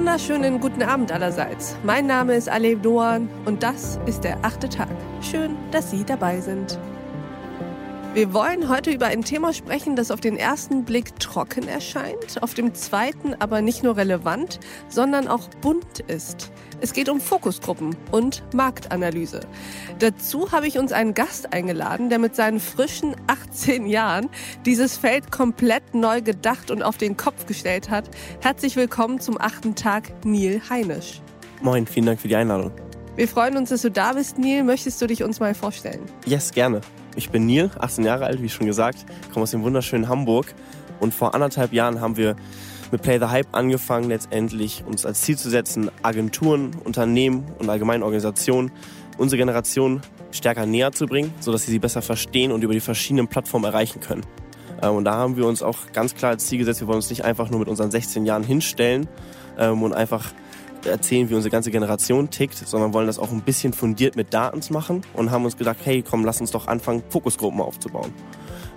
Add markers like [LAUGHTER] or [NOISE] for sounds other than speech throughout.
wunderschönen guten Abend allerseits. Mein Name ist Alev Doan und das ist der achte Tag. Schön, dass Sie dabei sind. Wir wollen heute über ein Thema sprechen, das auf den ersten Blick trocken erscheint, auf dem zweiten aber nicht nur relevant, sondern auch bunt ist. Es geht um Fokusgruppen und Marktanalyse. Dazu habe ich uns einen Gast eingeladen, der mit seinen frischen 18 Jahren dieses Feld komplett neu gedacht und auf den Kopf gestellt hat. Herzlich willkommen zum achten Tag, Neil Heinisch. Moin, vielen Dank für die Einladung. Wir freuen uns, dass du da bist, Neil. Möchtest du dich uns mal vorstellen? Yes, gerne. Ich bin Neil, 18 Jahre alt, wie schon gesagt, komme aus dem wunderschönen Hamburg. Und vor anderthalb Jahren haben wir mit Play the Hype angefangen, letztendlich uns als Ziel zu setzen, Agenturen, Unternehmen und allgemeine Organisationen unsere Generation stärker näher zu bringen, sodass sie sie besser verstehen und über die verschiedenen Plattformen erreichen können. Ähm, und da haben wir uns auch ganz klar als Ziel gesetzt, wir wollen uns nicht einfach nur mit unseren 16 Jahren hinstellen ähm, und einfach erzählen, wie unsere ganze Generation tickt, sondern wollen das auch ein bisschen fundiert mit Daten machen und haben uns gedacht, hey, komm, lass uns doch anfangen, Fokusgruppen aufzubauen.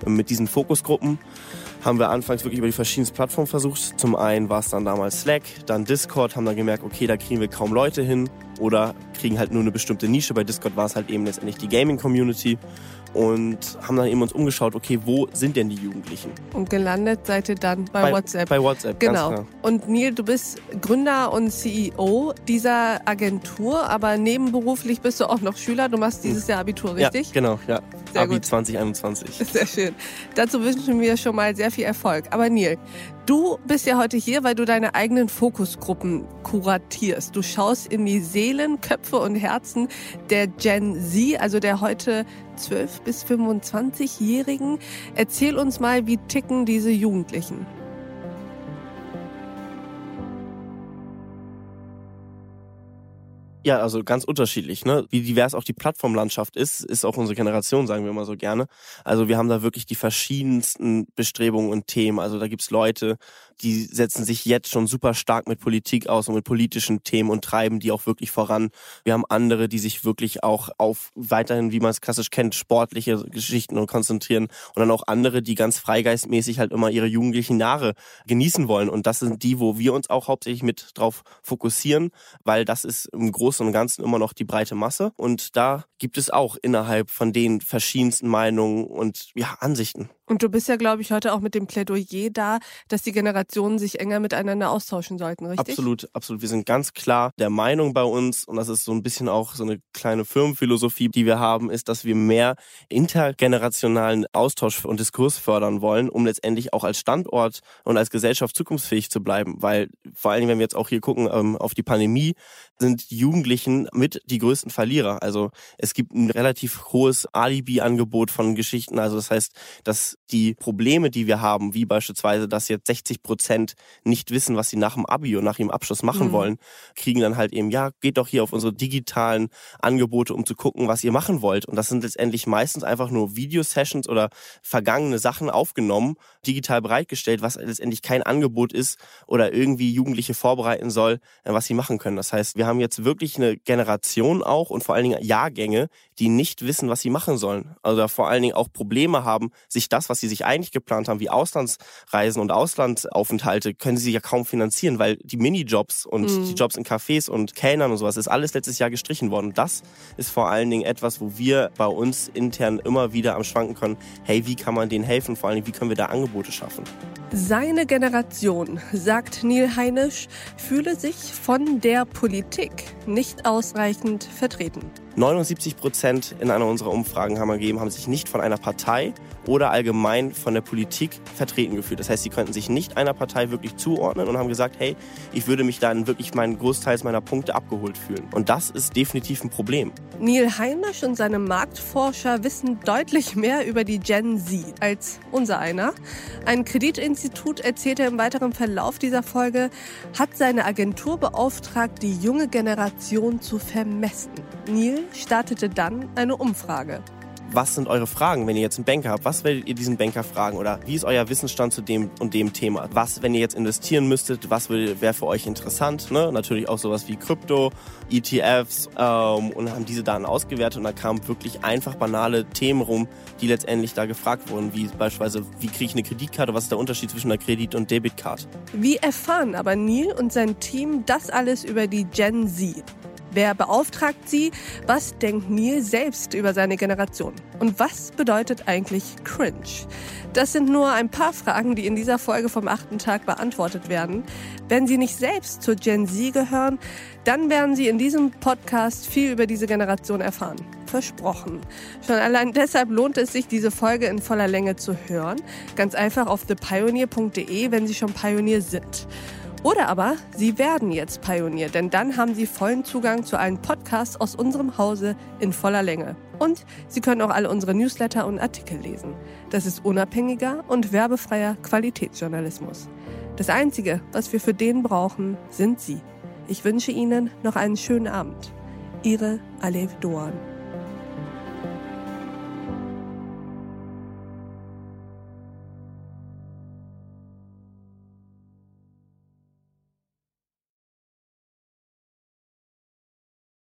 Und mit diesen Fokusgruppen haben wir anfangs wirklich über die verschiedensten Plattformen versucht. Zum einen war es dann damals Slack, dann Discord, haben dann gemerkt, okay, da kriegen wir kaum Leute hin oder kriegen halt nur eine bestimmte Nische. Bei Discord war es halt eben letztendlich die Gaming-Community und haben dann eben uns umgeschaut, okay, wo sind denn die Jugendlichen? Und gelandet seid ihr dann bei, bei WhatsApp. Bei WhatsApp, genau. Klar. Und Neil, du bist Gründer und CEO dieser Agentur, aber nebenberuflich bist du auch noch Schüler. Du machst dieses Jahr Abitur, richtig? Ja, genau, ja. Sehr Abi gut. 2021. [LAUGHS] Sehr schön. Dazu wünschen wir schon mal sehr viel Erfolg. Aber Neil, Du bist ja heute hier, weil du deine eigenen Fokusgruppen kuratierst. Du schaust in die Seelen, Köpfe und Herzen der Gen Z, also der heute 12 bis 25-Jährigen. Erzähl uns mal, wie ticken diese Jugendlichen? Ja, also ganz unterschiedlich. Ne? Wie divers auch die Plattformlandschaft ist, ist auch unsere Generation, sagen wir mal so gerne. Also wir haben da wirklich die verschiedensten Bestrebungen und Themen. Also da gibt's Leute, die setzen sich jetzt schon super stark mit Politik aus und mit politischen Themen und treiben die auch wirklich voran. Wir haben andere, die sich wirklich auch auf weiterhin, wie man es klassisch kennt, sportliche Geschichten und konzentrieren. Und dann auch andere, die ganz freigeistmäßig halt immer ihre jugendlichen Jahre genießen wollen. Und das sind die, wo wir uns auch hauptsächlich mit drauf fokussieren, weil das ist im Großen und Ganzen immer noch die breite Masse. Und da gibt es auch innerhalb von den verschiedensten Meinungen und ja, Ansichten. Und du bist ja, glaube ich, heute auch mit dem Plädoyer da, dass die Generationen sich enger miteinander austauschen sollten, richtig? Absolut, absolut. Wir sind ganz klar der Meinung bei uns, und das ist so ein bisschen auch so eine kleine Firmenphilosophie, die wir haben, ist, dass wir mehr intergenerationalen Austausch und Diskurs fördern wollen, um letztendlich auch als Standort und als Gesellschaft zukunftsfähig zu bleiben. Weil vor allen Dingen, wenn wir jetzt auch hier gucken ähm, auf die Pandemie, sind die Jugendlichen mit die größten Verlierer. Also es gibt ein relativ hohes Alibi-Angebot von Geschichten. Also das heißt, dass die Probleme, die wir haben, wie beispielsweise, dass jetzt 60 Prozent nicht wissen, was sie nach dem Abi und nach ihrem Abschluss machen mhm. wollen, kriegen dann halt eben, ja, geht doch hier auf unsere digitalen Angebote, um zu gucken, was ihr machen wollt. Und das sind letztendlich meistens einfach nur Videosessions oder vergangene Sachen aufgenommen, digital bereitgestellt, was letztendlich kein Angebot ist oder irgendwie Jugendliche vorbereiten soll, äh, was sie machen können. Das heißt, wir haben jetzt wirklich eine Generation auch und vor allen Dingen Jahrgänge, die nicht wissen, was sie machen sollen. Also vor allen Dingen auch Probleme haben, sich das, was sie sich eigentlich geplant haben, wie Auslandsreisen und Auslandsaufenthalte, können sie ja kaum finanzieren, weil die Minijobs und mhm. die Jobs in Cafés und Kellnern und sowas ist alles letztes Jahr gestrichen worden. Das ist vor allen Dingen etwas, wo wir bei uns intern immer wieder am Schwanken können, hey, wie kann man denen helfen? Vor allen Dingen, wie können wir da Angebote schaffen? Seine Generation, sagt Neil Heinisch, fühle sich von der Politik nicht ausreichend vertreten. 79 Prozent in einer unserer Umfragen haben gegeben, haben sich nicht von einer Partei oder allgemein von der Politik vertreten gefühlt. Das heißt, sie könnten sich nicht einer Partei wirklich zuordnen und haben gesagt, hey, ich würde mich dann wirklich meinen Großteils meiner Punkte abgeholt fühlen. Und das ist definitiv ein Problem. Neil Heinisch und seine Marktforscher wissen deutlich mehr über die Gen Z als unser einer. Ein Kreditinstitut erzählte im weiteren Verlauf dieser Folge, hat seine Agentur beauftragt, die junge Generation zu vermessen. Neil startete dann eine Umfrage. was sind eure Fragen, wenn ihr jetzt einen Banker habt? Was werdet ihr diesen Banker fragen? Oder wie ist euer Wissensstand zu dem und dem Thema? Was, wenn ihr jetzt investieren müsstet, was wäre für euch interessant? Ne? Natürlich auch sowas wie Krypto, ETFs ähm, und haben diese Daten ausgewertet und da kamen wirklich einfach banale Themen rum, die letztendlich da gefragt wurden, wie beispielsweise, wie kriege ich eine Kreditkarte, was ist der Unterschied zwischen einer Kredit- und Debitkarte? Wie erfahren aber Neil und sein Team das alles über die Gen Z? Wer beauftragt sie? Was denkt Neil selbst über seine Generation? Und was bedeutet eigentlich cringe? Das sind nur ein paar Fragen, die in dieser Folge vom achten Tag beantwortet werden. Wenn Sie nicht selbst zur Gen Z gehören, dann werden Sie in diesem Podcast viel über diese Generation erfahren. Versprochen. Schon allein deshalb lohnt es sich, diese Folge in voller Länge zu hören. Ganz einfach auf thepioneer.de, wenn Sie schon Pionier sind. Oder aber Sie werden jetzt Pionier, denn dann haben Sie vollen Zugang zu allen Podcasts aus unserem Hause in voller Länge. Und Sie können auch alle unsere Newsletter und Artikel lesen. Das ist unabhängiger und werbefreier Qualitätsjournalismus. Das Einzige, was wir für den brauchen, sind Sie. Ich wünsche Ihnen noch einen schönen Abend. Ihre Alev Doan.